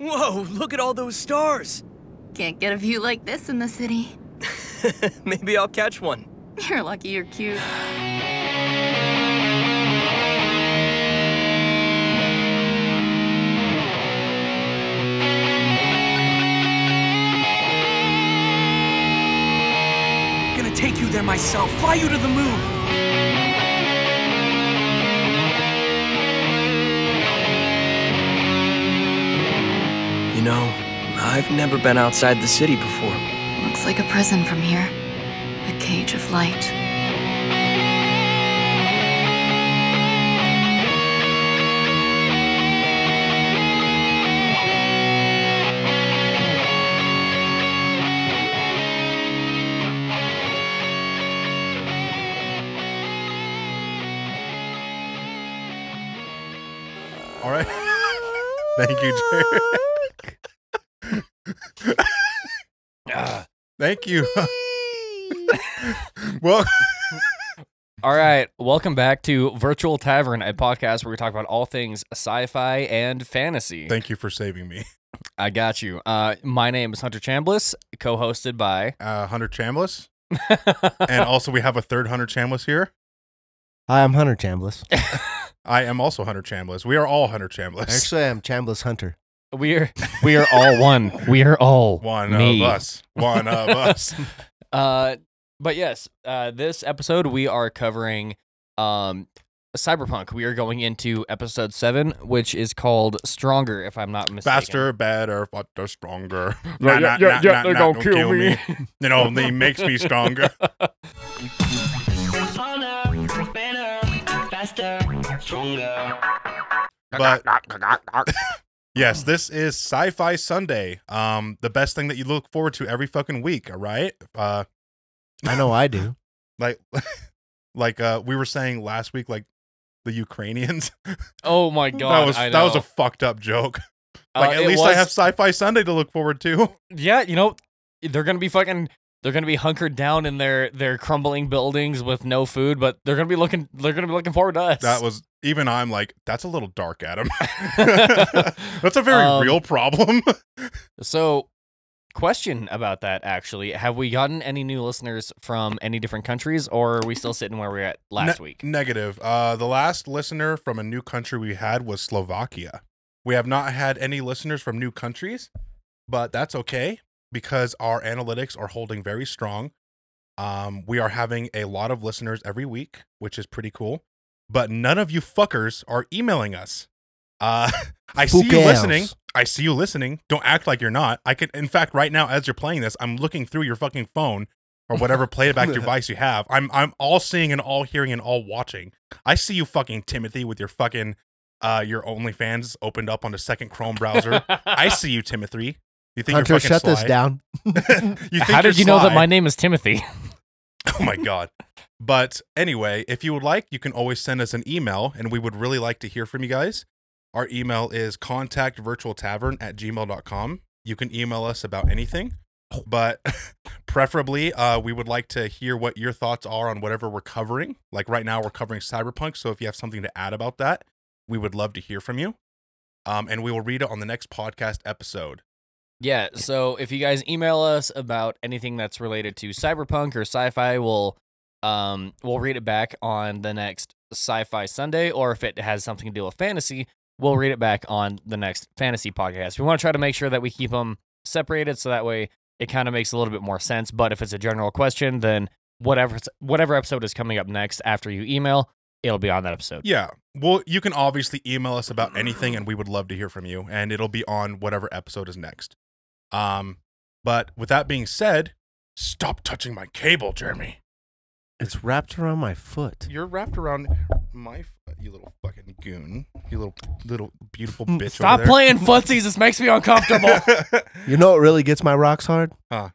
Whoa, look at all those stars. Can't get a view like this in the city. Maybe I'll catch one. You're lucky you're cute. Gonna take you there myself, fly you to the moon. You know, I've never been outside the city before. Looks like a prison from here. A cage of light. All right. Thank you, Jared. Thank you. well, All right, welcome back to Virtual Tavern, a podcast where we talk about all things sci-fi and fantasy. thank you for saving me. I got you. Uh, my name is Hunter Chambliss, co-hosted by. Uh, Hunter Chambliss. And also, we have a third Hunter Chambliss here. Hi, I'm Hunter Chambliss. I am also Hunter Chambliss. We are all Hunter Chambliss. Actually, I'm Chambliss Hunter. We're we are all one. We are all One me. of us. One of us. Uh, but yes, uh, this episode we are covering um cyberpunk. We are going into episode seven, which is called Stronger, if I'm not mistaken. Faster, better, faster, stronger. Yeah, Nah, yeah, nah, yeah, nah, yeah, nah, they're gonna don't kill me. It only makes me stronger. Harder, better, faster, stronger. But yes, this is Sci-Fi Sunday. Um, the best thing that you look forward to every fucking week. All right. Uh, I know I do. like, like uh, we were saying last week, like the Ukrainians. Oh my god, that was I that was a fucked up joke. Uh, Like at it least I have Sci-Fi Sunday to look forward to. Yeah, you know, they're gonna be fucking. They're gonna be hunkered down in their their crumbling buildings with no food, but they're gonna be looking. They're gonna be looking forward to us. That was even I'm like, that's a little dark, Adam. that's a very Um, real problem. so. Question about that actually: Have we gotten any new listeners from any different countries, or are we still sitting where we were at last Ne- week? Negative. Uh, the last listener from a new country we had was Slovakia. We have not had any listeners from new countries, but that's okay because our analytics are holding very strong. Um, we are having a lot of listeners every week, which is pretty cool. But none of you fuckers are emailing us. Uh, I see you listening. I see you listening. Don't act like you're not. I could, in fact, right now as you're playing this, I'm looking through your fucking phone or whatever playback device you have. I'm I'm all seeing and all hearing and all watching. I see you fucking Timothy with your fucking uh your OnlyFans opened up on the second Chrome browser. I see you, Timothy. You think Hunter, you're fucking shut this down. you think How did you're know that my name is Timothy? Oh my god. But anyway, if you would like, you can always send us an email, and we would really like to hear from you guys. Our email is contactvirtualtavern at gmail.com. You can email us about anything, but preferably, uh, we would like to hear what your thoughts are on whatever we're covering. Like right now, we're covering Cyberpunk, so if you have something to add about that, we would love to hear from you. Um, and we will read it on the next podcast episode. Yeah, so if you guys email us about anything that's related to cyberpunk or sci-fi, we'll um we'll read it back on the next Sci-Fi Sunday, or if it has something to do with fantasy, we'll read it back on the next fantasy podcast. We want to try to make sure that we keep them separated, so that way it kind of makes a little bit more sense. But if it's a general question, then whatever whatever episode is coming up next after you email, it'll be on that episode. Yeah. Well, you can obviously email us about anything and we would love to hear from you and it'll be on whatever episode is next. Um but with that being said, stop touching my cable, Jeremy. It's wrapped around my foot. You're wrapped around my foot, you little fucking goon. You little little beautiful Mm, bitch Stop over playing footsies. This makes me uncomfortable. You know what really gets my rocks hard? Huh.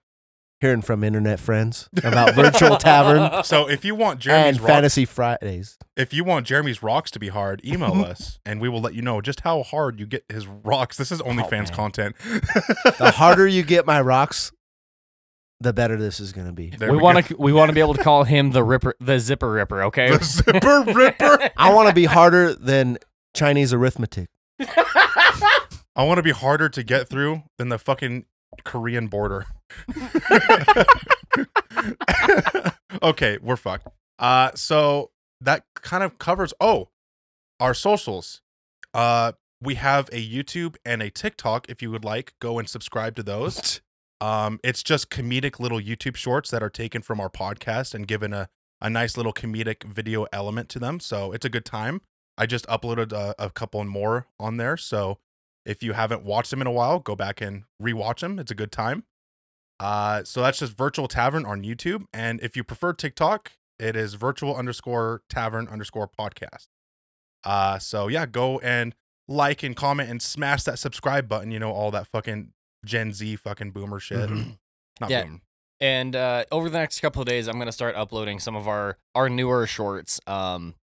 Hearing from internet friends about virtual tavern so if you want Jeremy's and rocks, fantasy Fridays. if you want Jeremy's rocks to be hard, email us and we will let you know just how hard you get his rocks. This is oh, OnlyFans man. content. The harder you get my rocks, the better this is going to be. There we go. want to we want to be able to call him the ripper the zipper ripper okay the zipper ripper. I want to be harder than Chinese arithmetic. I want to be harder to get through than the fucking Korean border. okay, we're fucked. Uh, so that kind of covers. Oh, our socials. Uh, we have a YouTube and a TikTok. If you would like, go and subscribe to those. Um, it's just comedic little YouTube shorts that are taken from our podcast and given a a nice little comedic video element to them. So it's a good time. I just uploaded a, a couple more on there. So if you haven't watched them in a while, go back and rewatch them. It's a good time. Uh, so that's just virtual tavern on YouTube. And if you prefer TikTok, it is virtual underscore tavern underscore podcast. Uh, so yeah, go and like and comment and smash that subscribe button. You know, all that fucking Gen Z fucking boomer shit. Mhm. Not Yeah. boomer. And uh, over the next couple of days, I'm gonna start uploading some of our our newer shorts. Um,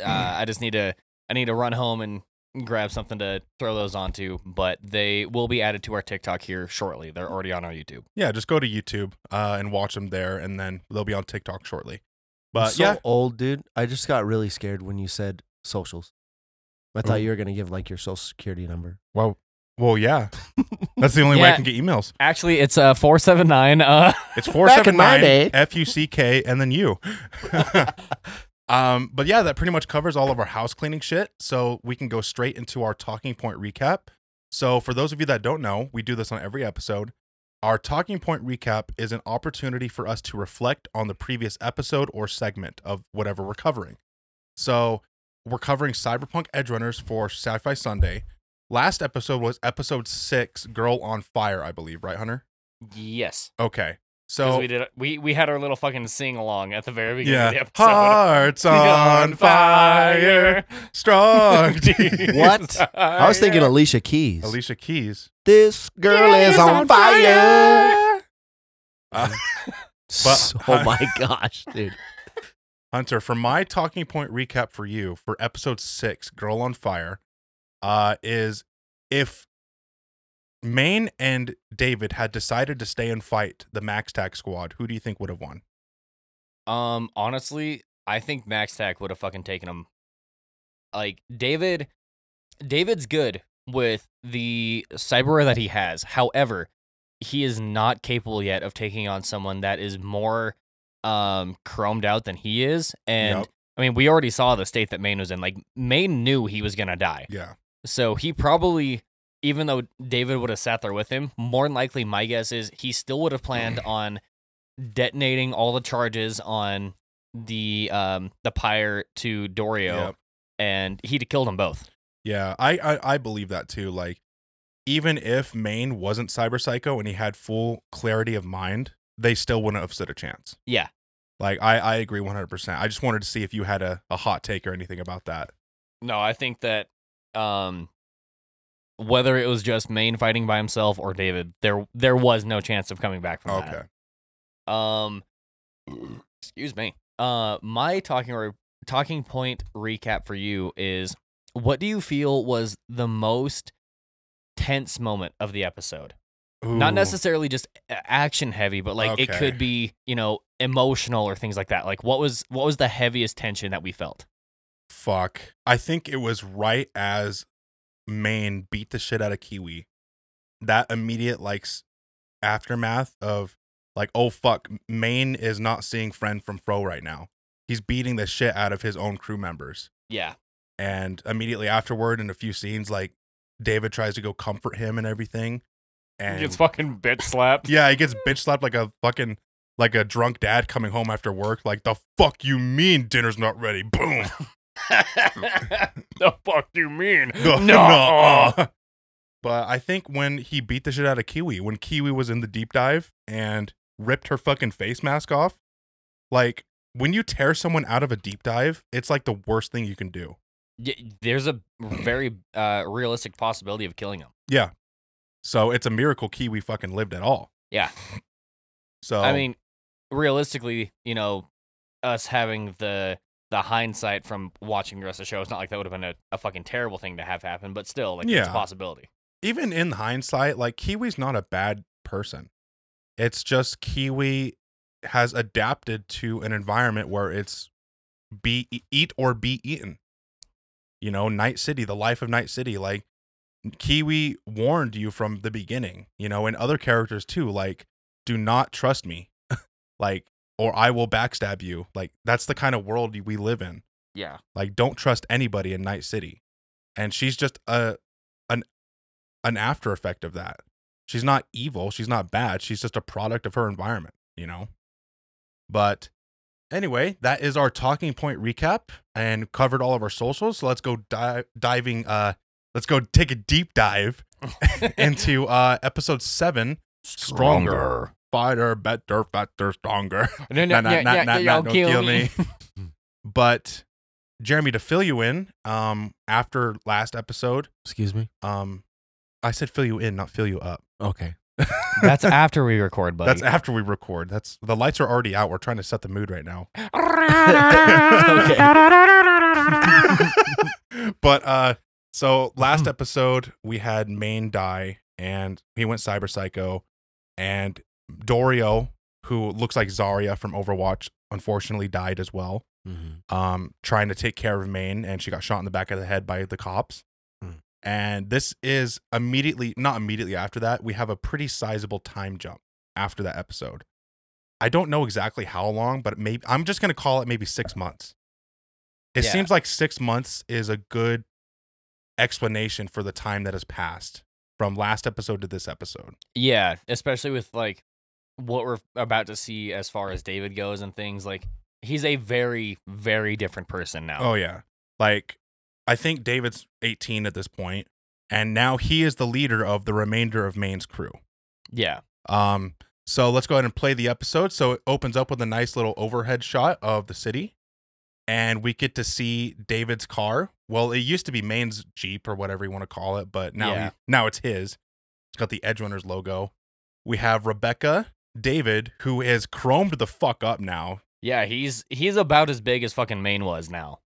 uh, I just need to I need to run home and grab something to throw those onto, but they will be added to our TikTok here shortly. They're already on our YouTube. Yeah, just go to YouTube uh, and watch them there, and then they'll be on TikTok shortly. I'm But so yeah, old, dude. I just got really scared when you said socials. I thought Oh. you were gonna give like your social security number. well, well, yeah, that's the only way I can get emails. Actually, it's uh four seven nine. Uh, It's four Back seven in my nine day. F U C K and then you. um, but yeah, that pretty much covers all of our house cleaning shit. So we can go straight into our talking point recap. So for those of you that don't know, we do this on every episode. Our talking point recap is an opportunity for us to reflect on the previous episode or segment of whatever we're covering. So we're covering Cyberpunk Edgerunners for Sci-Fi Sunday. Last episode was episode six, Girl on Fire, I believe, right, Hunter? yes, Okay. 'Cause So we did we we had our little fucking sing along at the very beginning yeah, of the episode. hearts on fire, strong. deep. What? I was thinking Alicia Keys. Alicia Keys. This girl is on fire. Uh, So- oh my gosh, dude. Hunter, for my talking point recap for you for episode six, Girl on Fire, uh, is if Maine and David had decided to stay and fight the MaxTac squad, who do you think would have won? Um, honestly, I think MaxTac would have fucking taken him. Like David, David's good with the cyberware that he has. However, he is not capable yet of taking on someone that is more um chromed out than he is. And Yep. I mean, we already saw the state that Maine was in. Like Maine knew he was gonna die. Yeah. So he probably, even though David would have sat there with him, more than likely, my guess is he still would have planned on detonating all the charges on the um the pyre to Dorio, Yep. and he'd have killed them both. Yeah, I, I I believe that too. Like, even if Maine wasn't Cyber Psycho and he had full clarity of mind, they still wouldn't have stood a chance. Yeah. Like, I I agree one hundred percent. I just wanted to see if you had a, a hot take or anything about that. No, I think that um whether it was just Maine fighting by himself or David, there there was no chance of coming back from that. Okay. Um, excuse me. Uh, my talking or talking point recap for you is: What do you feel was the most tense moment of the episode? Not necessarily just action heavy, but like it could be, you know, emotional or things like that. Like, what was what was the heaviest tension that we felt? Fuck. I think it was right as Maine beat the shit out of Kiwi. That immediate like aftermath of like, oh fuck, Maine is not seeing friend from fro right now. He's beating the shit out of his own crew members. Yeah, and immediately afterward in a few scenes like david tries to go comfort him and everything and he gets fucking bitch slapped. yeah he gets bitch slapped like a fucking like a drunk dad coming home after work like the fuck you mean dinner's not ready boom the fuck do you mean? No, no. but i think when he beat the shit out of kiwi when kiwi was in the deep dive and ripped her fucking face mask off like when you tear someone out of a deep dive it's like the worst thing you can do Y- there's a very uh, realistic possibility of killing him. Yeah. So it's a miracle Kiwi fucking lived at all. Yeah. So I mean, realistically, you know, us having the the hindsight from watching the rest of the show, it's not like that would have been a, a fucking terrible thing to have happen, but still, like it's a possibility. even in hindsight, like Kiwi's not a bad person. It's just Kiwi has adapted to an environment where it's be eat or be eaten. You know, Night City, the life of Night City. Like Kiwi warned you from the beginning, you know, and other characters too. Like, do not trust me, like, or I will backstab you. Like, that's the kind of world we live in. Yeah. Like, don't trust anybody in Night City, and she's just a an an after effect of that. She's not evil. She's not bad. She's just a product of her environment, you know. But anyway, that is our talking point recap and covered all of our socials. So let's go di- diving. Uh, let's go take a deep dive into uh episode seven. Stronger, fighter, better, faster, stronger. No, no, nah, yeah, nah, yeah, nah, yeah, nah, y'all don't kill kill me. But Jeremy, to fill you in, um, after last episode, Excuse me. um, I said fill you in, not fill you up. Okay. That's after we record, buddy. That's after we record. That's the lights are already out. We're trying to set the mood right now. but uh so last episode we had Maine die and he went cyber psycho and Dorio who looks like Zarya from Overwatch unfortunately died as well Mm-hmm. um trying to take care of Maine and she got shot in the back of the head by the cops. Mm. And this is immediately not immediately after that we have a pretty sizable time jump after that episode. I don't know exactly how long, but maybe I'm just going to call it maybe 6 months. It Yeah. seems like 6 months is a good explanation for the time that has passed from last episode to this episode. Yeah, especially with like what we're about to see as far as David goes and things like he's a very very different person now. Oh yeah. Like I think David's 18 at this point and now he is the leader of the remainder of Maine's crew. Yeah. Um so let's go ahead and play the episode. So it opens up with a nice little overhead shot of the city and we get to see David's car. Well, it used to be Maine's Jeep or whatever you want to call it, but now Yeah. he, now it's his. It's got the Edge Runners logo. We have Rebecca, David, who is chromed the fuck up now. Yeah, he's he's about as big as fucking Maine was now.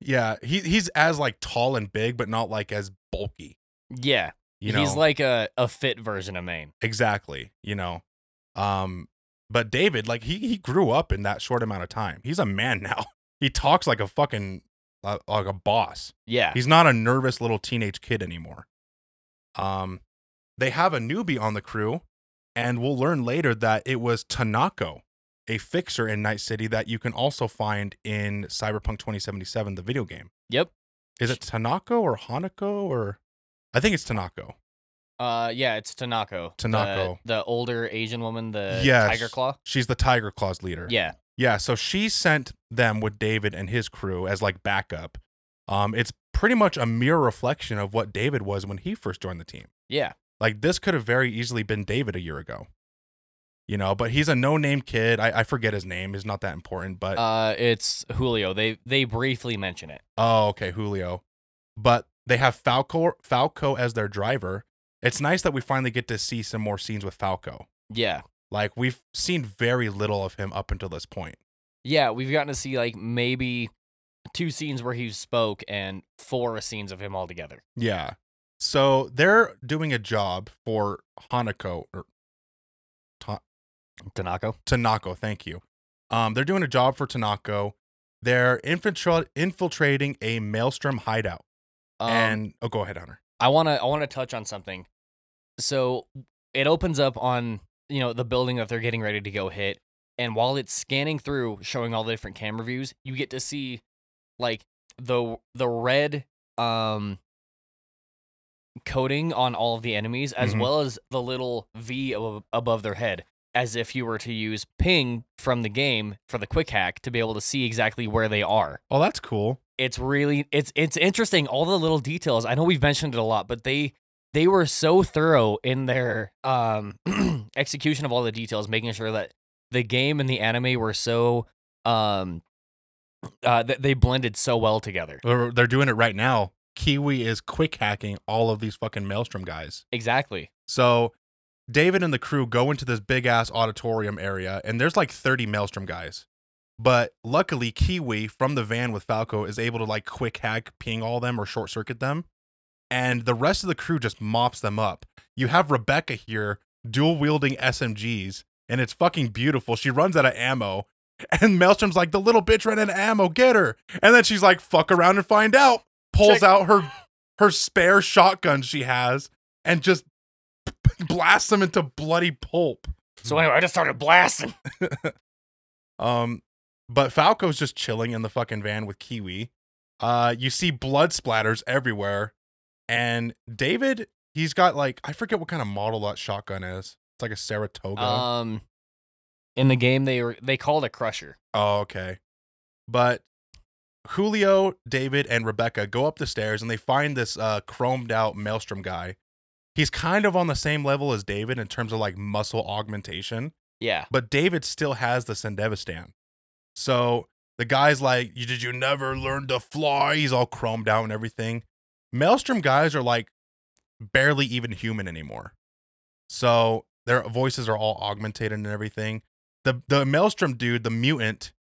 Yeah, he he's as like tall and big, but not like as bulky. Yeah. You know, he's like a, a fit version of Maine. exactly. You know, um, but David, like he he grew up in that short amount of time. He's a man now. He talks like a fucking uh, like a boss. Yeah. He's not a nervous little teenage kid anymore. Um, they have a newbie on the crew, and we'll learn later that it was Tanako, a fixer in Night City that you can also find in Cyberpunk 2077, the video game. Yep. Is it Tanako or Hanako or? I think it's Tanako. Uh yeah, it's Tanako. the- Tanako. The, older Asian woman, the Yes. Tiger Claw. She's the Tiger Claws leader. Yeah. Yeah, so she sent them with David and his crew as like backup. Um, it's pretty much a mirror reflection of what David was when he first joined the team. Yeah. Like this could have very easily been David a year ago. You know, but he's a no-name kid. I, I forget his name. Is not that important. But Uh it's Julio. They they briefly mention it. oh, okay, Julio. But they have Falco Falco as their driver. It's nice that we finally get to see some more scenes with Falco. Yeah. Like we've seen very little of him up until this point. Yeah, we've gotten to see like maybe two scenes where he spoke and four scenes of him all together. Yeah. So they're doing a job for Hanako or Ta- Tanako. Tanako. Thank you. Um, they're doing a job for Tanako. They're infiltra- infiltrating a Maelstrom hideout. Um, and oh, go ahead, Hunter. I want to I want to touch on something. So it opens up on you know the building that they're getting ready to go hit, and while it's scanning through, showing all the different camera views, you get to see like the the red um coating on all of the enemies, as Mhm. well as the little V above, above their head, as if you were to use ping from the game for the quick hack to be able to see exactly where they are Oh, that's cool. it's really it's it's interesting all the little details i know we've mentioned it a lot but they they were so thorough in their um execution of all the details making sure that the game and the anime were so um uh that they blended so well together They're, they're doing it right now. Kiwi is quick hacking all of these fucking Maelstrom guys. exactly So David and the crew go into this big ass auditorium area, and there's like 30 Maelstrom guys. But luckily, Kiwi from the van with Falco is able to like quick hack, ping all them or short circuit them. And the rest of the crew just mops them up. You have Rebecca here dual wielding SMGs, and it's fucking beautiful. She runs out of ammo, and Maelstrom's like, the little bitch ran out of ammo, get her. And then she's like, fuck around and find out. Pulls Check- out her her spare shotgun she has and just blasts them into bloody pulp. So anyway, I just started blasting. Um, but Falco's just chilling in the fucking van with Kiwi. Uh, you see blood splatters everywhere, and David, he's got like I forget what kind of model that shotgun is. It's like a Saratoga. Um, in the game, they were they called it Crusher. oh, okay. But Julio, David, and Rebecca go up the stairs and they find this uh chromed out Maelstrom guy. He's kind of on the same level as David in terms of like muscle augmentation. Yeah, but David still has the Sandevistan. So the guy's like, did you never learn to fly?" He's all chromed out and everything. Maelstrom guys are like barely even human anymore. So their voices are all augmented and everything. The the Maelstrom dude, the mutant,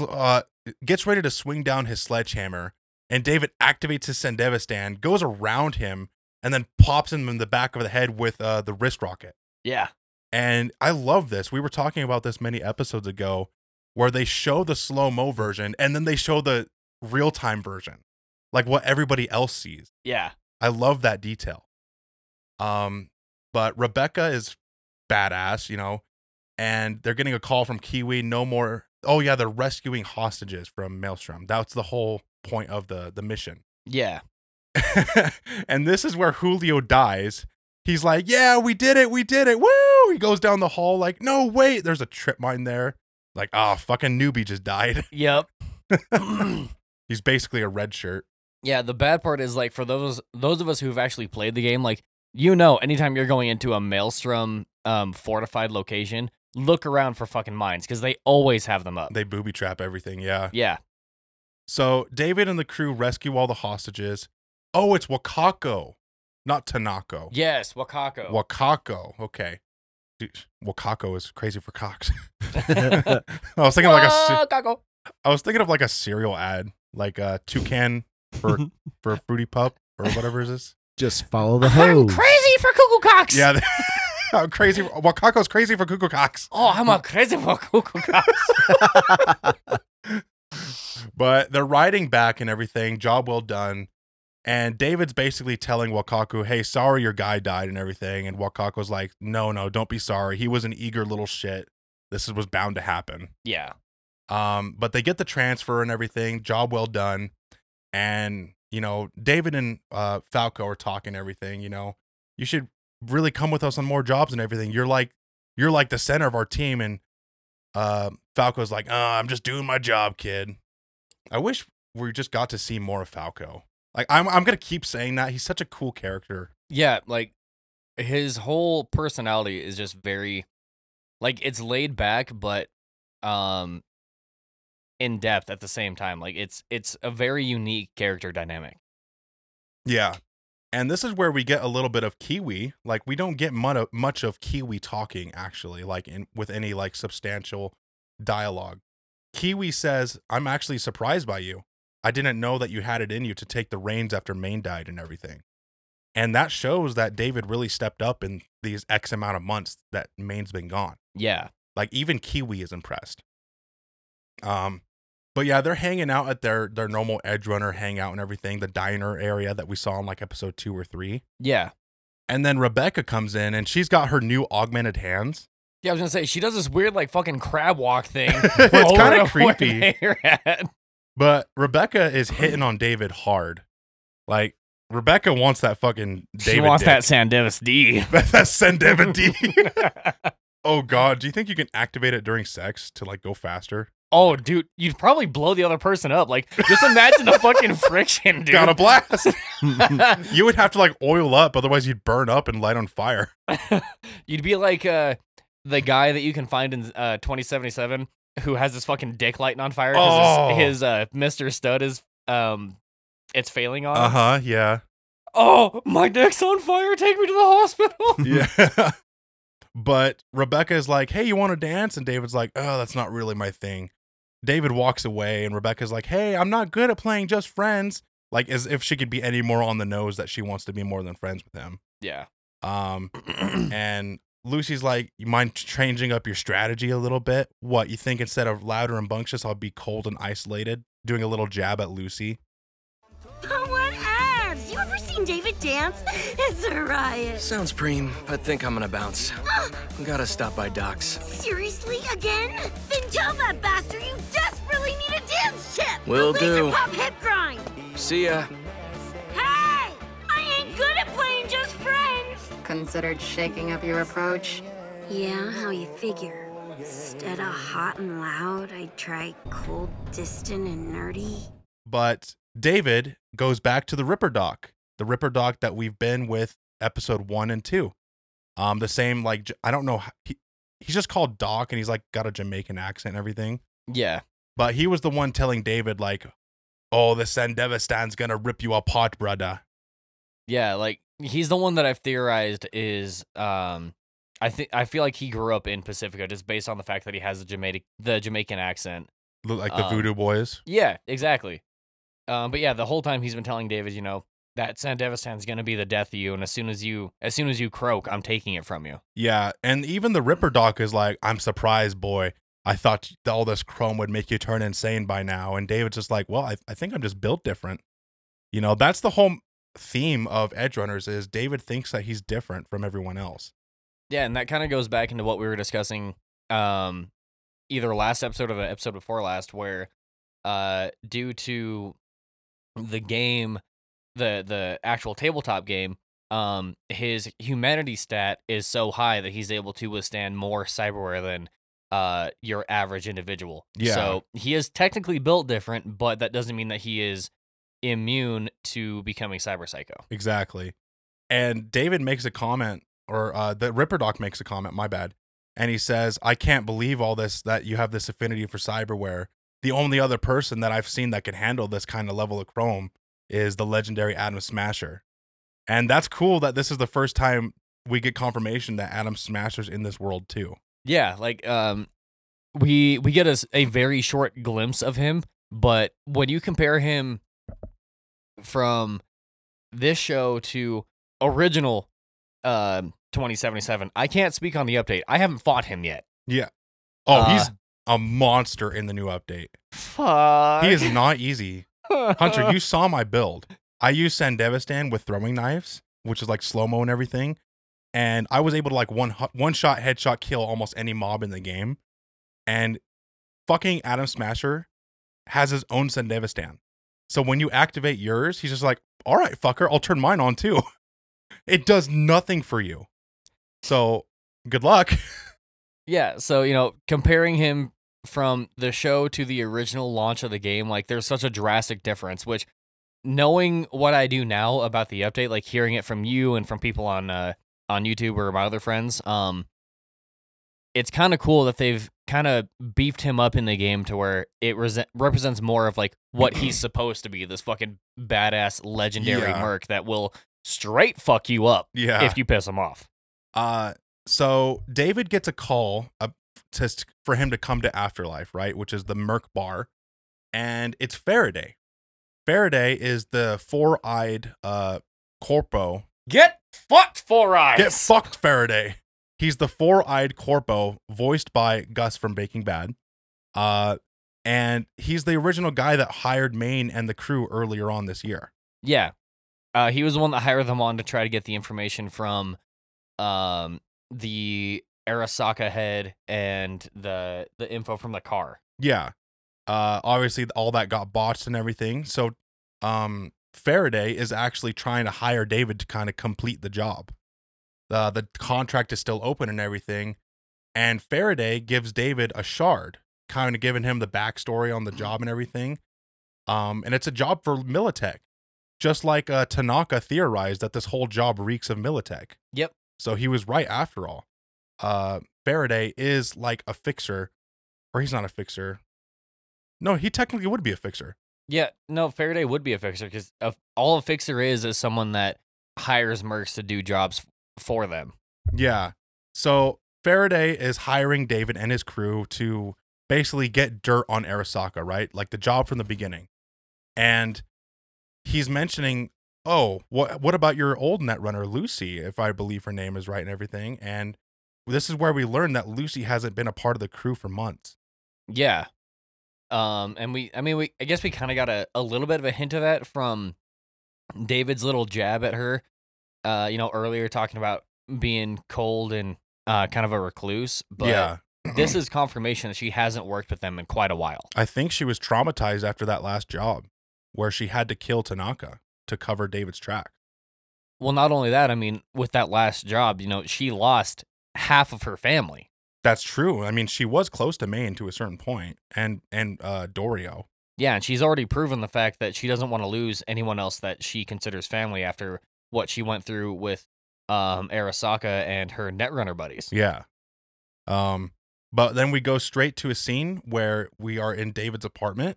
uh, gets ready to swing down his sledgehammer, and David activates his Sandevistan, goes around him, and then pops him in the back of the head with uh, the wrist rocket. yeah, And I love this. We were talking about this many episodes ago where they show the slow mo version and then they show the real time version, like what everybody else sees. yeah. I love that detail. Um, but Rebecca is badass, you know, and they're getting a call from Kiwi. No more. Oh yeah, they're rescuing hostages from Maelstrom. That's the whole point of the the mission. Yeah. and this is where Julio dies. He's like, "Yeah, we did it, we did it, woo!" He goes down the hall like, "No, wait, there's a trip mine there." Like, oh, fucking newbie just died. Yep. He's basically a red shirt. yeah, the bad part is like for those those of us who've actually played the game, like you know, anytime you're going into a maelstrom um fortified location, look around for fucking mines because they always have them up. They booby trap everything. Yeah. yeah. So David and the crew rescue all the hostages. Oh, it's Wakako, not Tanako. Yes, Wakako. Wakako. Okay. Dude, Wakako is crazy for cocks. I was thinking like a. ce- Wakako. I was thinking of like a cereal ad, like a toucan for for a fruity pup or whatever is this. Just follow the hose. I'm crazy for cuckoo cocks. Yeah, I'm crazy. Wakako's crazy for cuckoo cocks. Oh, I'm a crazy for cuckoo cocks. But they're riding back and everything. Job well done. And David's basically telling Wakako, "Hey, sorry your guy died and everything." And Wakako's like, "No, no, don't be sorry. He was an eager little shit. This was bound to happen." yeah. Um, but they get the transfer and everything. Job well done. And you know, David and uh, Falco are talking everything. You know, you should really come with us on more jobs and everything. You're like, you're like the center of our team. And uh, Falco's like, uh, I'm just doing my job, kid. I wish we just got to see more of Falco. Like, I'm, I'm gonna keep saying that he's such a cool character. Yeah, like his whole personality is just very like it's laid back but um in depth at the same time. Like it's it's a very unique character dynamic. Yeah. And this is where we get a little bit of Kiwi. Like we don't get much of, Kiwi talking actually, like in with any like substantial dialogue. Kiwi says, "I'm actually surprised by you. I didn't know that you had it in you to take the reins after Maine died and everything." And that shows that David really stepped up in these X amount of months that Maine's been gone. Yeah. Like even Kiwi is impressed. Um, but yeah, they're hanging out at their their normal Edge Runner hangout and everything, the diner area that we saw in like episode two or three. Yeah. And then Rebecca comes in and she's got her new augmented hands. Yeah, I was gonna say she does this weird like fucking crab walk thing. It's kinda creepy. But Rebecca is hitting on David hard. Like Rebecca wants that fucking David. she wants dick. that Sandivis D. that send David D. oh god, do you think you can activate it during sex to like go faster? Oh, dude, you'd probably blow the other person up. Like, just imagine the fucking friction, dude. Got a blast. you would have to like oil up, otherwise you'd burn up and light on fire. You'd be like uh, the guy that you can find in uh, 2077 who has this fucking dick lighting on fire Oh. his, his uh, Mr. Stud is um, it's failing on. Uh huh. Yeah. Oh, my dick's on fire! Take me to the hospital. Yeah. but Rebecca is like, "Hey, you want to dance?" And David's like, "Oh, that's not really my thing." David walks away, and Rebecca's like, "Hey, I'm not good at playing just friends." Like as if she could be any more on the nose that she wants to be more than friends with him. yeah. Um, and Lucy's like, "You mind changing up your strategy a little bit? What you think instead of loud and rambunctious, I'll be cold and isolated?" Doing a little jab at Lucy. Dance? It's a riot. Sounds preem, but think I'm gonna bounce. Gotta stop by Doc's. Seriously, again? Then tell that bastard you desperately need a dance tip. Will a laser do. pop hip grind. See ya. Hey, I ain't good at playing just friends. Considered shaking up your approach? Yeah, how you figure? Instead of hot and loud, I'd try cold, distant, and nerdy. But David goes back to the Ripper Doc, the Ripper Doc that we've been with episode one and two. Um, the same like I don't know he, he's just called Doc and he's like got a Jamaican accent and everything. Yeah. But he was the one telling David like, "Oh, the Sandevistan's gonna rip you apart, brother." Yeah, like he's the one that I've theorized is um I think I feel like he grew up in Pacifica just based on the fact that he has the Jamaican the Jamaican accent. Look Like the Um, Voodoo Boys. Yeah, exactly. Um but yeah, the whole time he's been telling David, you know, that Sandevistan's gonna be the death of you, and as soon as you as soon as you croak, I'm taking it from you. Yeah, and even the Ripper Doc is like, "I'm surprised, boy. I thought all this chrome would make you turn insane by now." And David's just like, "Well, I, I think I'm just built different." You know, that's the whole theme of Edge Runners is David thinks that he's different from everyone else. Yeah, and that kind of goes back into what we were discussing um either last episode or the episode before last where uh due to the game the the actual tabletop game um his humanity stat is so high that he's able to withstand more cyberware than uh your average individual. Yeah. So he is technically built different, but that doesn't mean that he is immune to becoming cyber psycho. Exactly. And David makes a comment, or uh, the Ripper Doc makes a comment, my bad. And he says, I can't believe all this, that you have this affinity for cyberware. The only other person that I've seen that can handle this kind of level of chrome is the legendary Adam Smasher. And that's cool that this is the first time we get confirmation that Adam Smasher's in this world too. Yeah, like um we we get a very short glimpse of him, but when you compare him from this show to original um 2077, I can't speak on the update. I haven't fought him yet. Yeah. Oh, Uh, he's a monster in the new update. Fuck. He is not easy. Hunter, you saw my build. I use Sandevistan with throwing knives, which is like slow mo and everything, and I was able to like one one shot headshot kill almost any mob in the game. And fucking Adam Smasher has his own Sandevistan. So when you activate yours, he's just like, "All right, fucker, I'll turn mine on too." it does nothing for you. So good luck. Yeah, so you know, comparing him from the show to the original launch of the game, like there's such a drastic difference. Which, knowing what I do now about the update, like hearing it from you and from people on uh, on YouTube or my other friends, um, it's kind of cool that they've kind of beefed him up in the game to where it rese- represents more of like what he's supposed to be this fucking badass legendary Yeah. merc that will straight fuck you up yeah. if you piss him off. Uh, so David gets a call to, for him to come to Afterlife, right? Which is the Merc Bar, and it's Faraday. Faraday is the four-eyed uh corpo. Get fucked, four eyes. Get fucked, Faraday. He's the four-eyed corpo, voiced by Gus from Breaking Bad. Uh, and he's the original guy that hired Maine and the crew earlier on this year. Yeah. Uh, he was the one that hired them on to try to get the information from um, the Arasaka head and the the info from the car. Yeah. Uh obviously all that got botched and everything. So um Faraday is actually trying to hire David to kind of complete the job. Uh, the contract is still open and everything. And Faraday gives David a shard, kind of giving him the backstory on the job and everything. Um, and it's a job for Militech. Just like uh, Tanaka theorized that this whole job reeks of Militech. Yep. So he was right after all. Uh, Faraday is like a fixer, or he's not a fixer. No, he technically would be a fixer. Yeah, no, Faraday would be a fixer because all a fixer is is someone that hires mercs to do jobs for them. Yeah. So Faraday is hiring David and his crew to basically get dirt on Arasaka, right? Like the job from the beginning. And he's mentioning, oh, what what about your old netrunner Lucy, if I believe her name is right and everything. And this is where we learn that Lucy hasn't been a part of the crew for months. Yeah. Um, and we, I mean, we, I guess we kind of got a, a little bit of a hint of that from David's little jab at her, uh, you know, earlier talking about being cold and uh, kind of a recluse, but yeah. this is confirmation that she hasn't worked with them in quite a while. I think she was traumatized after that last job where she had to kill Tanaka to cover David's track. Well, not only that, I mean, with that last job, you know, she lost half of her family. That's true. I mean, she was close to Maine to a certain point, and and uh, Dorio. Yeah, and she's already proven the fact that she doesn't want to lose anyone else that she considers family after what she went through with um Arasaka and her netrunner buddies. Yeah. Um, but then we go straight to a scene where we are in David's apartment,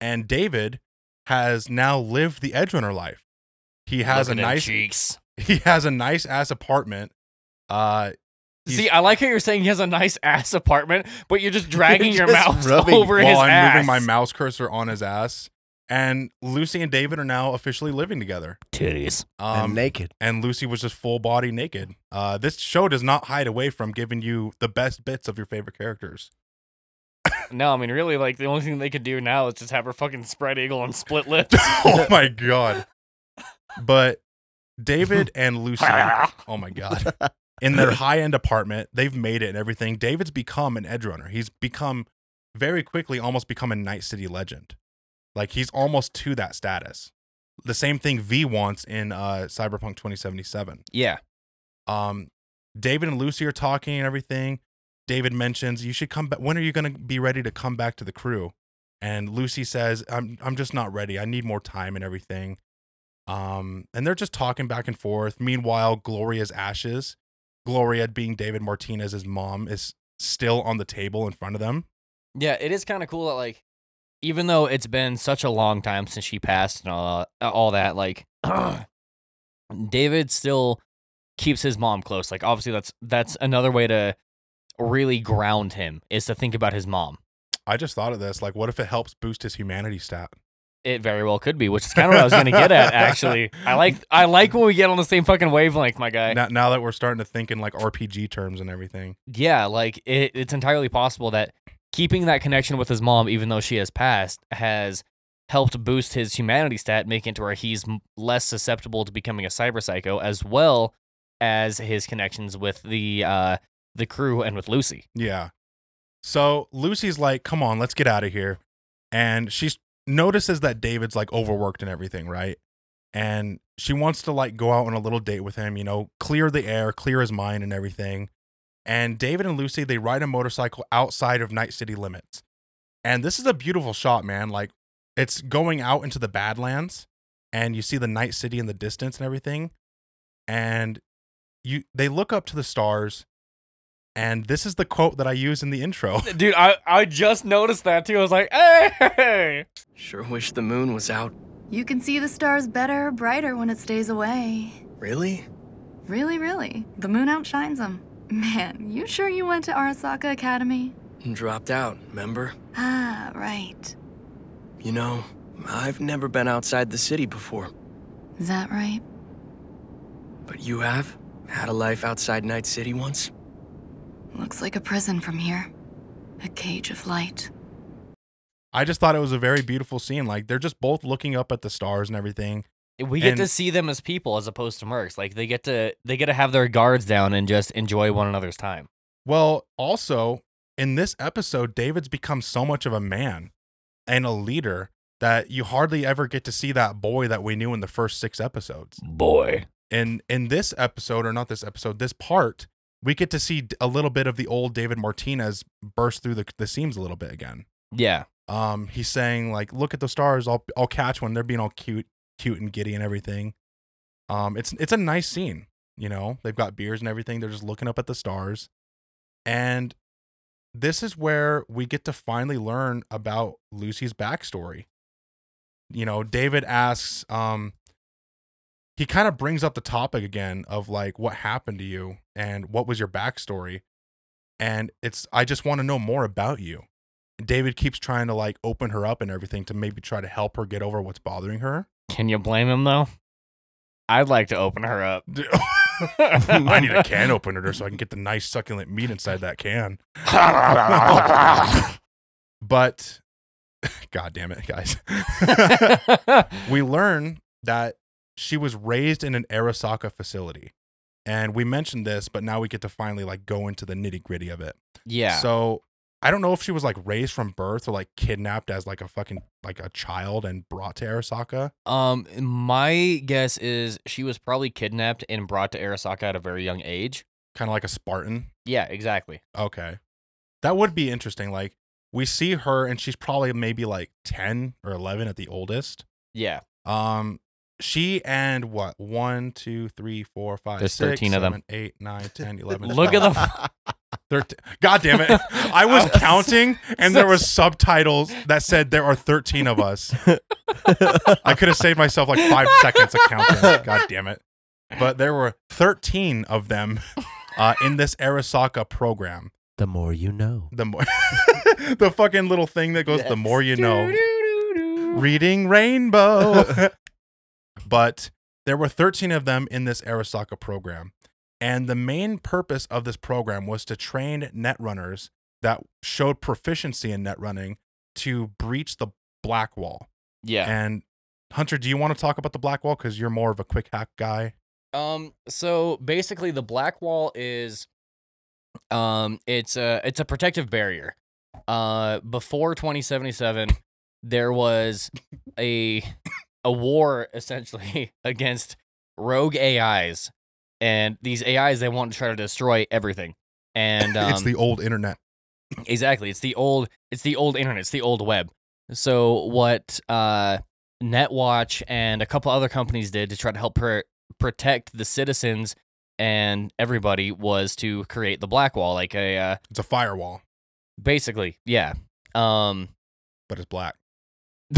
and David has now lived the Edgerunner life. He has Look a nice cheeks. he has a nice ass apartment. Uh, See, I like how you're saying he has a nice ass apartment, but you're just dragging your Just mouse rubbing over his while I'm ass. moving my mouse cursor on his ass. And Lucy and David are now officially living together. titties. and Um, naked. and Lucy was just full body naked. Uh, this show does not hide away from giving you the best bits of your favorite characters. No, I mean, really, like the only thing they could do now is just have her fucking spread eagle and split lips. oh my god! But David and Lucy, oh my god, in their high end apartment, they've made it and everything. David's become an edge runner. He's become very quickly almost become a Night City legend. Like he's almost to that status. The same thing V wants in uh, Cyberpunk 2077. yeah, um david and lucy are talking and everything david mentions you should come back when are you going to be ready to come back to the crew and lucy says i'm i'm just not ready i need more time and everything um and they're just talking back and forth meanwhile gloria's ashes gloria being david martinez's mom is still on the table in front of them yeah. It is kind of cool that like, even though it's been such a long time since she passed and all, uh, all that, like, David still keeps his mom close. Like, obviously, that's that's another way to really ground him is to think about his mom. i just thought of this like what if it helps boost his humanity stat It very well could be, which is kind of what I was going to get at. Actually, I like I like when we get on the same fucking wavelength, my guy. now, now that we're starting to think in like rpg terms and everything Yeah, like it, it's entirely possible that keeping that connection with his mom, even though she has passed, has helped boost his humanity stat, making it to where he's less susceptible to becoming a cyber psycho, as well as his connections with the uh, the crew and with Lucy. Yeah. So Lucy's like, come on, let's get out of here. And she notices that David's like overworked and everything, right? And she wants to like go out on a little date with him, you know, clear the air, clear his mind and everything. And David and Lucy, they ride a motorcycle outside of Night City limits. And this is a beautiful shot, man. Like it's going out into the Badlands and you see the Night City in the distance and everything. And you they look up to the stars and this is the quote that I use in the intro. Dude, I, I just noticed that too. I was like, hey! Sure wish the moon was out. You can see the stars better, brighter when it stays away. Really? Really, really. The moon outshines them. Man, you sure you went to Arasaka Academy? Dropped out, remember? Ah, right. You know, I've never been outside the city before. Is that right? But you have? Had a life outside Night City once? Looks like a prison from here. A cage of light. I just thought it was a very beautiful scene. Like they're just both looking up at the stars and everything. We get to see them as people as opposed to mercs. Like they get to they get to have their guards down and just enjoy one another's time. Well, also in this episode, David's become so much of a man and a leader that you hardly ever get to see that boy that we knew in the first six episodes. Boy. And in this episode, or not this episode, this part, we get to see a little bit of the old David Martinez burst through the, the seams a little bit again. Yeah. Um, he's saying like, "Look at the stars. I'll I'll catch one." They're being all cute, cute and giddy and everything. Um, it's it's a nice scene. You know, they've got beers and everything. They're just looking up at the stars, and this is where we get to finally learn about Lucy's backstory. You know, David asks, um, he kind of brings up the topic again of like what happened to you and what was your backstory, and it's I just want to know more about you. David keeps trying to like open her up and everything to maybe try to help her get over what's bothering her. Can you blame him though? I'd like to open her up. I need a can opener so I can get the nice succulent meat inside that can. But god damn it, guys. we learn that she was raised in an Arasaka facility. And we mentioned this, but now we get to finally like go into the nitty gritty of it. Yeah. So I don't know if she was like raised from birth or like kidnapped as like a fucking like a child and brought to Arasaka. Um, my guess is she was probably kidnapped and brought to Arasaka at a very young age. Kind of like a Spartan. Yeah, exactly. Okay. That would be interesting. Like we see her and she's probably maybe like 10 or 11 at the oldest. Yeah. Um, she and what? One, two, three, four, five, There's six, 13 of them. seven, eight, nine, 10, 11, Look at 12, the. 13. God damn it. I was counting and there was subtitles that said there are 13 of us. I could have saved myself like five seconds of counting. God damn it. But there were 13 of them uh, in this Arasaka program. The more you know. The more the fucking little thing that goes, the more you know. Reading Rainbow. But there were 13 of them in this Arasaka program. And the main purpose of this program was to train net runners that showed proficiency in net running to breach the black wall. Yeah. And Hunter, do you want to talk about the black wall? Because you're more of a quick hack guy. Um. So basically, the black wall is, um, it's a it's a protective barrier. Uh, before 2077, there was a a war essentially against rogue AIs, and these AIs they want to try to destroy everything. And um, it's the old internet. Exactly. It's the old it's the old internet, it's the old web. So what uh NetWatch and a couple other companies did to try to help pr- protect the citizens and everybody was to create the black wall like a uh It's a firewall, basically, yeah. Um but it's black.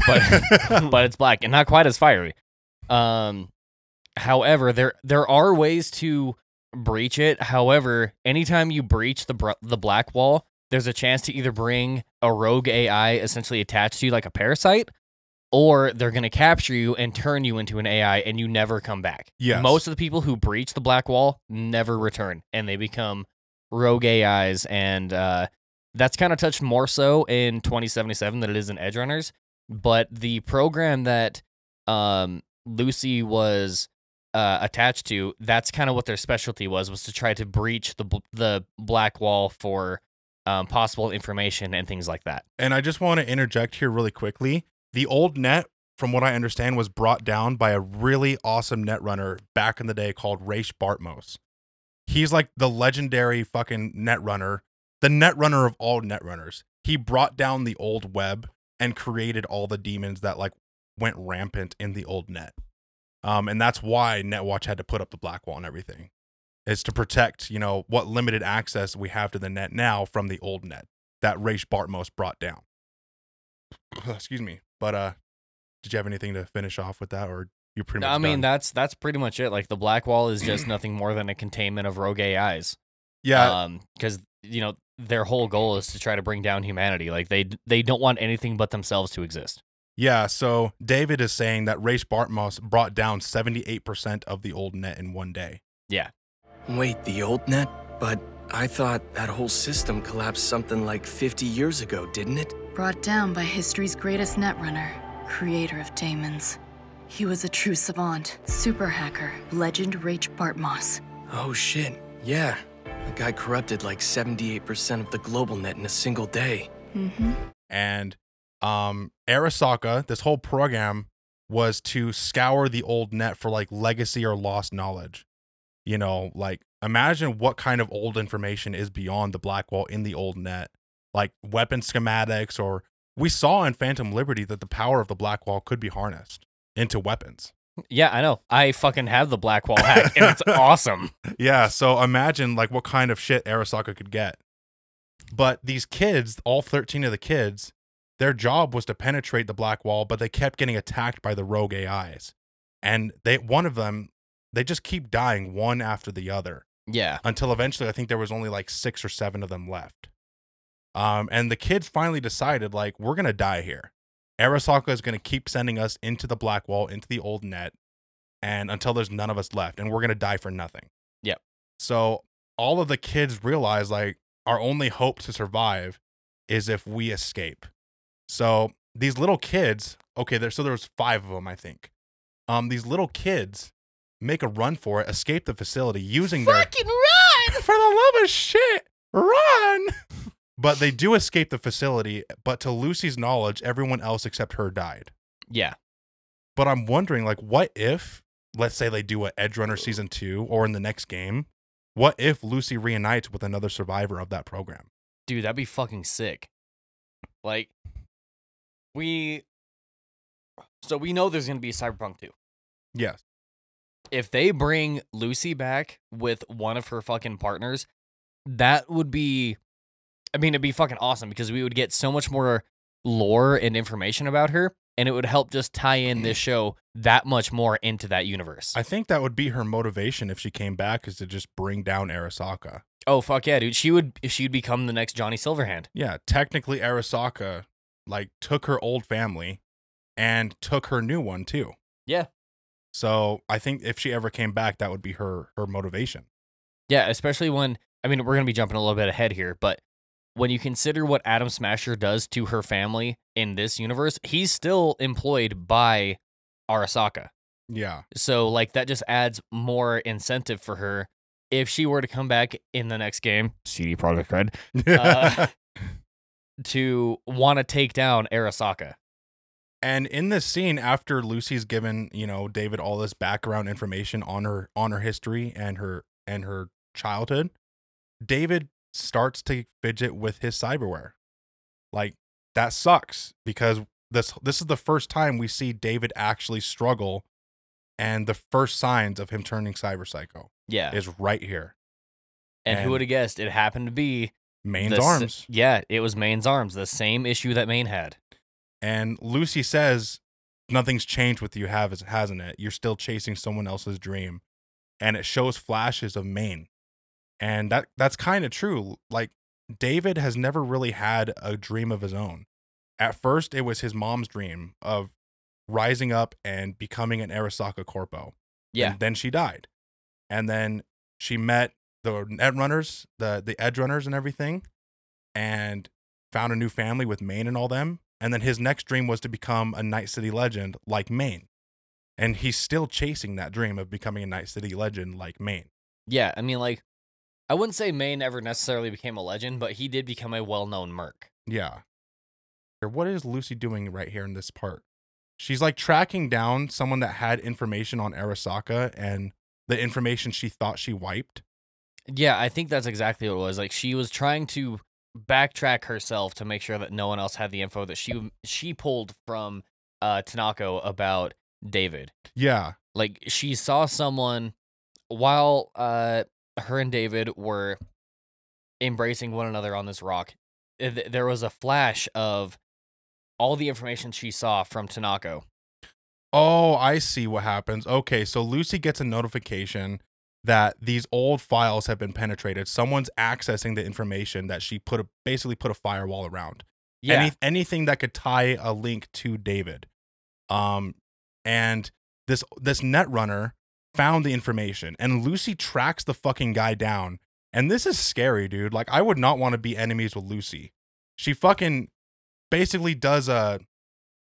But but it's black and not quite as fiery. Um, however, there there are ways to breach it. However, anytime you breach the br- the black wall, there's a chance to either bring a rogue AI essentially attached to you like a parasite, or they're gonna capture you and turn you into an AI and you never come back. Yes. Most of the people who breach the black wall never return and they become rogue AIs and uh that's kind of touched more so in 2077 than it is in Edge Runners but the program that um, Lucy was uh, attached to, that's kind of what their specialty was, was to try to breach the the black wall for um, possible information and things like that. And I just want to interject here really quickly. The old net, from what I understand, was brought down by a really awesome net runner back in the day called Rache Bartmoss. He's like the legendary fucking net runner, the net runner of all net runners. He brought down the old web and created all the demons that like went rampant in the old net. Um, and that's why NetWatch had to put up the black wall and everything. Is to protect, you know, what limited access we have to the net now from the old net that Rache Bartmoss brought down. Excuse me. But uh did you have anything to finish off with that or you pretty much I mean, done? that's that's pretty much it. Like the black wall is just nothing more than a containment of rogue AIs. yeah, Um, because you know their whole goal is to try to bring down humanity. Like they they don't want anything but themselves to exist. yeah. So David is saying that Rache Bartmoss brought down 78% of the old net in one day. Yeah. Wait, the old net? But I thought that whole system collapsed something like 50 years ago, didn't it? Brought down by history's greatest netrunner, creator of Daemons. He was a true savant, super hacker, legend Rache Bartmoss. Oh shit, yeah. The guy corrupted like 78% of the global net in a single day. Mm-hmm. and um Arasaka, this whole program was to scour the old net for like legacy or lost knowledge. You know, like imagine what kind of old information is beyond the black wall in the old net. Like weapon schematics or we saw in Phantom Liberty that the power of the black wall could be harnessed into weapons. Yeah, I know. I fucking have the black wall hack, and it's awesome. Yeah, so imagine like what kind of shit Arasaka could get. But these kids, all 13 of the kids, their job was to penetrate the black wall, but they kept getting attacked by the rogue AIs. And they one of them, they just keep dying one after the other Yeah. until eventually I think there was only like 6 or 7 of them left. Um and the kids finally decided like we're going to die here. Arasaka is going to keep sending us into the black wall, into the old net and until there's none of us left and we're going to die for nothing. Yep. So all of the kids realize like our only hope to survive is if we escape. So these little kids, okay, there so there was 5 of them I think. um, these little kids make a run for it, escape the facility using their run! for the love of shit, run! but they do escape the facility. But to Lucy's knowledge, everyone else except her died. Yeah. But I'm wondering, like, what if, let's say they do a Edge Runner season two or in the next game, what if Lucy reunites with another survivor of that program? Dude, that'd be fucking sick. Like, we. So we know there's gonna be Cyberpunk 2. Yes. If they bring Lucy back with one of her fucking partners, that would be. I mean, it'd be fucking awesome because we would get so much more lore and information about her, and it would help just tie in this mm-hmm. show that much more into that universe. I think that would be her motivation if she came back is to just bring down Arasaka. oh fuck yeah, dude! She would she'd become the next Johnny Silverhand. Yeah, technically Arasaka like took her old family and took her new one too. Yeah. So I think if she ever came back, that would be her her motivation. Yeah, especially when I mean we're gonna be jumping a little bit ahead here, but when you consider what Adam Smasher does to her family in this universe, he's still employed by Arasaka. Yeah. So like that just adds more incentive for her if she were to come back in the next game, CD Projekt Red, Uh, to want to take down Arasaka. and in this scene, after Lucy's given, you know, David all this background information on her on her history and her and her childhood, David starts to fidget with his cyberware. Like that sucks because this this is the first time we see David actually struggle and the first signs of him turning cyber psycho Yeah. is right here. And, who would have guessed it happened to be Maine's the arms. Yeah, it was Maine's arms, the same issue that Maine had. And Lucy says, Nothing's changed with you, have hasn't it? You're still chasing someone else's dream. And it shows flashes of Maine. And that that's kind of true. Like David has never really had a dream of his own. At first, it was his mom's dream of rising up and becoming an Arasaka Corpo. Yeah. And then she died. And then she met the net runners, the the edge runners and everything, and found a new family with Maine and all them. And then his next dream was to become a Night City legend like Maine. And he's still chasing that dream of becoming a Night City legend like Maine. Yeah, I mean, like, I wouldn't say Maine ever necessarily became a legend, but he did become a well known merc. Yeah. What is Lucy doing right here in this part? She's like tracking down someone that had information on Arasaka and the information she thought she wiped. Yeah, I think that's exactly what it was. Like, she was trying to backtrack herself to make sure that no one else had the info that she she pulled from uh Tanaka about David. Yeah. Like, she saw someone while uh her and David were embracing one another on this rock. uh, There was a flash of all the information she saw from Tanaka. Oh, I see what happens. Okay, so Lucy gets a notification that these old files have been penetrated. Someone's accessing the information that she put a basically put a firewall around. Yeah. Any, anything that could tie a link to David. Um and this this net runner found the information and Lucy tracks the fucking guy down. And this is scary, dude. Like I would not want to be enemies with Lucy. She fucking basically does a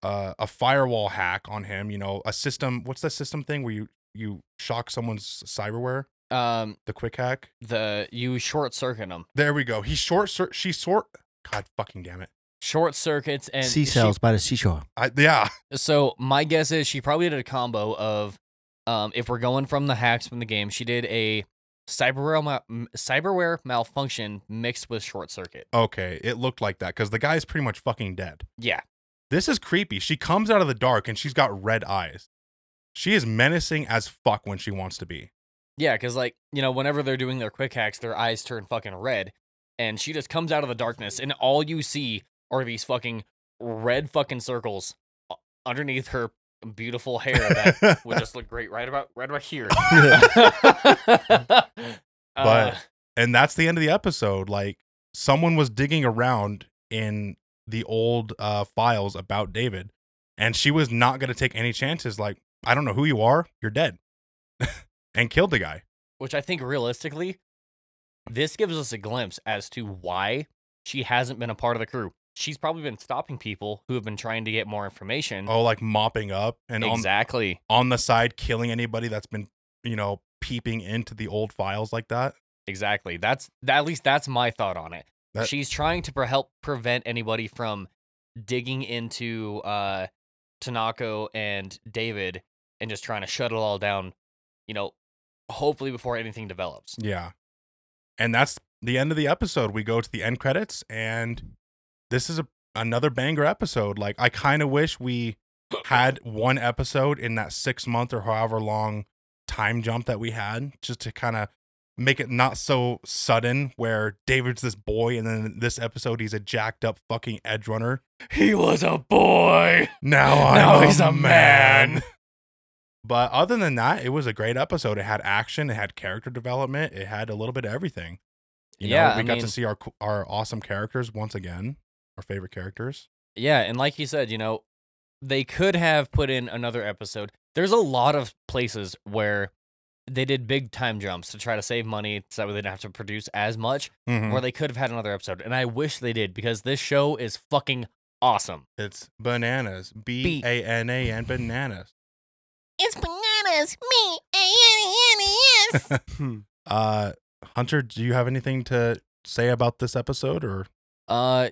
uh, a firewall hack on him, you know, a system what's that system thing where you you shock someone's cyberware? um The quick hack? the you short circuit them. There we go. He short cir- she short God fucking damn it. Short circuits and Sea she- cells by the seashore. I yeah. So my guess is she probably did a combo of, um, if we're going from the hacks from the game, she did a cyberware mal- m- cyberware malfunction mixed with short circuit. Okay, it looked like that cuz the guy's pretty much fucking dead. Yeah, This is creepy. She comes out of the dark and she's got red eyes. She is menacing as fuck when she wants to be. yeah, because like you know, whenever they're doing their quick hacks, their eyes turn fucking red, and she just comes out of the darkness, and all you see are these fucking red fucking circles underneath her beautiful hair that would just look great right about right about here. But- Uh, and that's the end of the episode. Like someone was digging around in the old uh, files about David, and she was not going to take any chances. Like, I don't know who you are, you're dead, and killed the guy. which I think realistically, this gives us a glimpse as to why she hasn't been a part of the crew. She's probably been stopping people who have been trying to get more information. Oh, like mopping up and on, exactly. on the side killing anybody that's been, you know, peeping into the old files like that. Exactly. That's that, at least that's my thought on it. That- She's trying to pre- help prevent anybody from digging into uh Tanaka and David and just trying to shut it all down, you know, hopefully before anything develops. Yeah. And that's the end of the episode. We go to the end credits and this is a another banger episode. Like I kind of wish we had one episode in that 6 month or however long time jump that we had just to kind of make it not so sudden where David's this boy and then this episode he's a jacked up fucking edge runner. He was a boy. Now I'm Now he's a man. man. But other than that, it was a great episode. It had action, it had character development, it had a little bit of everything. You Yeah, know, we I got mean- to see our our awesome characters once again, our favorite characters. Yeah, and like you said, you know, they could have put in another episode. There's a lot of places where they did big time jumps to try to save money so that way they didn't have to produce as much, Mhm. where they could have had another episode. And I wish they did because this show is fucking awesome. It's bananas, B A N A N bananas. It's bananas. Me. yes. Uh, Hunter, do you have anything to say about this episode or? Uh,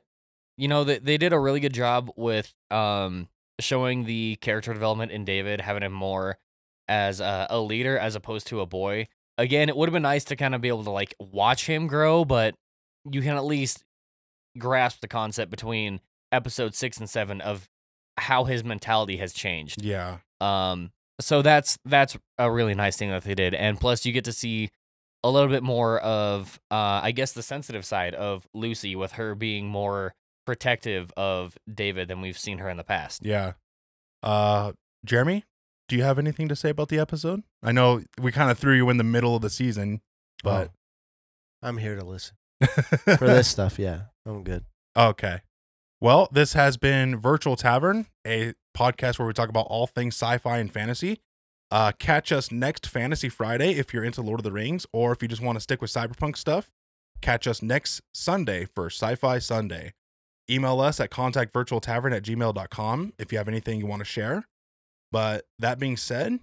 you know, they they did a really good job with um showing the character development in David, having him more as a, a leader as opposed to a boy. Again, it would have been nice to kind of be able to like watch him grow, but you can at least grasp the concept between episode six and seven of how his mentality has changed. Yeah, Um, so that's that's a really nice thing that they did, and plus you get to see a little bit more of, uh, I guess, the sensitive side of Lucy with her being more protective of David than we've seen her in the past. yeah. Uh, Jeremy, do you have anything to say about the episode? I know we kind of threw you in the middle of the season, but Oh, I'm here to listen for this stuff. Yeah, I'm good. Okay. Well, this has been Virtual Tavern, a podcast where we talk about all things sci-fi and fantasy. Uh, catch us next Fantasy Friday if you're into Lord of the Rings, or if you just want to stick with cyberpunk stuff. Catch us next Sunday for Sci-Fi Sunday. Email us at contactvirtualtavern at gmail.com if you have anything you want to share. But that being said,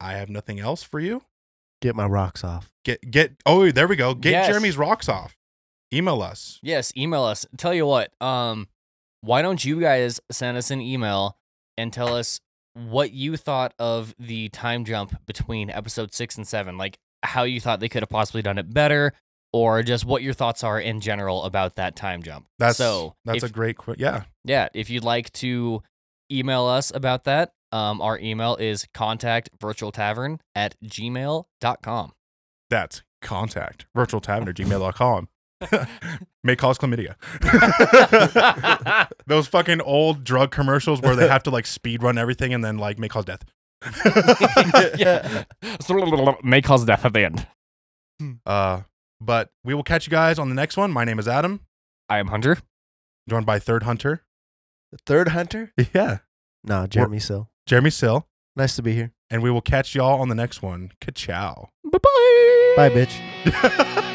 I have nothing else for you. Get my rocks off. Get get oh there we go. Get Yes. Jeremy's rocks off. Email us. Yes, email us. Tell you what, um, why don't you guys send us an email and tell us what you thought of the time jump between episode six and seven? Like how you thought they could have possibly done it better, or just what your thoughts are in general about that time jump. That's so that's if- a great qu- yeah. yeah, if you'd like to email us about that, um, our email is contactvirtualtavern at gmail.com. That's contact virtual tavern at gmail.com. May cause chlamydia. Those fucking old drug commercials where they have to like speed run everything and then like may cause death. yeah. May cause death at the end. Uh, but we will catch you guys on the next one. My name is Adam, I am Hunter. joined by Third Hunter. The third hunter? Yeah, No, Jeremy Sill. Jeremy Sill. Nice to be here. And we will catch y'all on the next one. Ka-chow. Bye bye. Bye, bitch.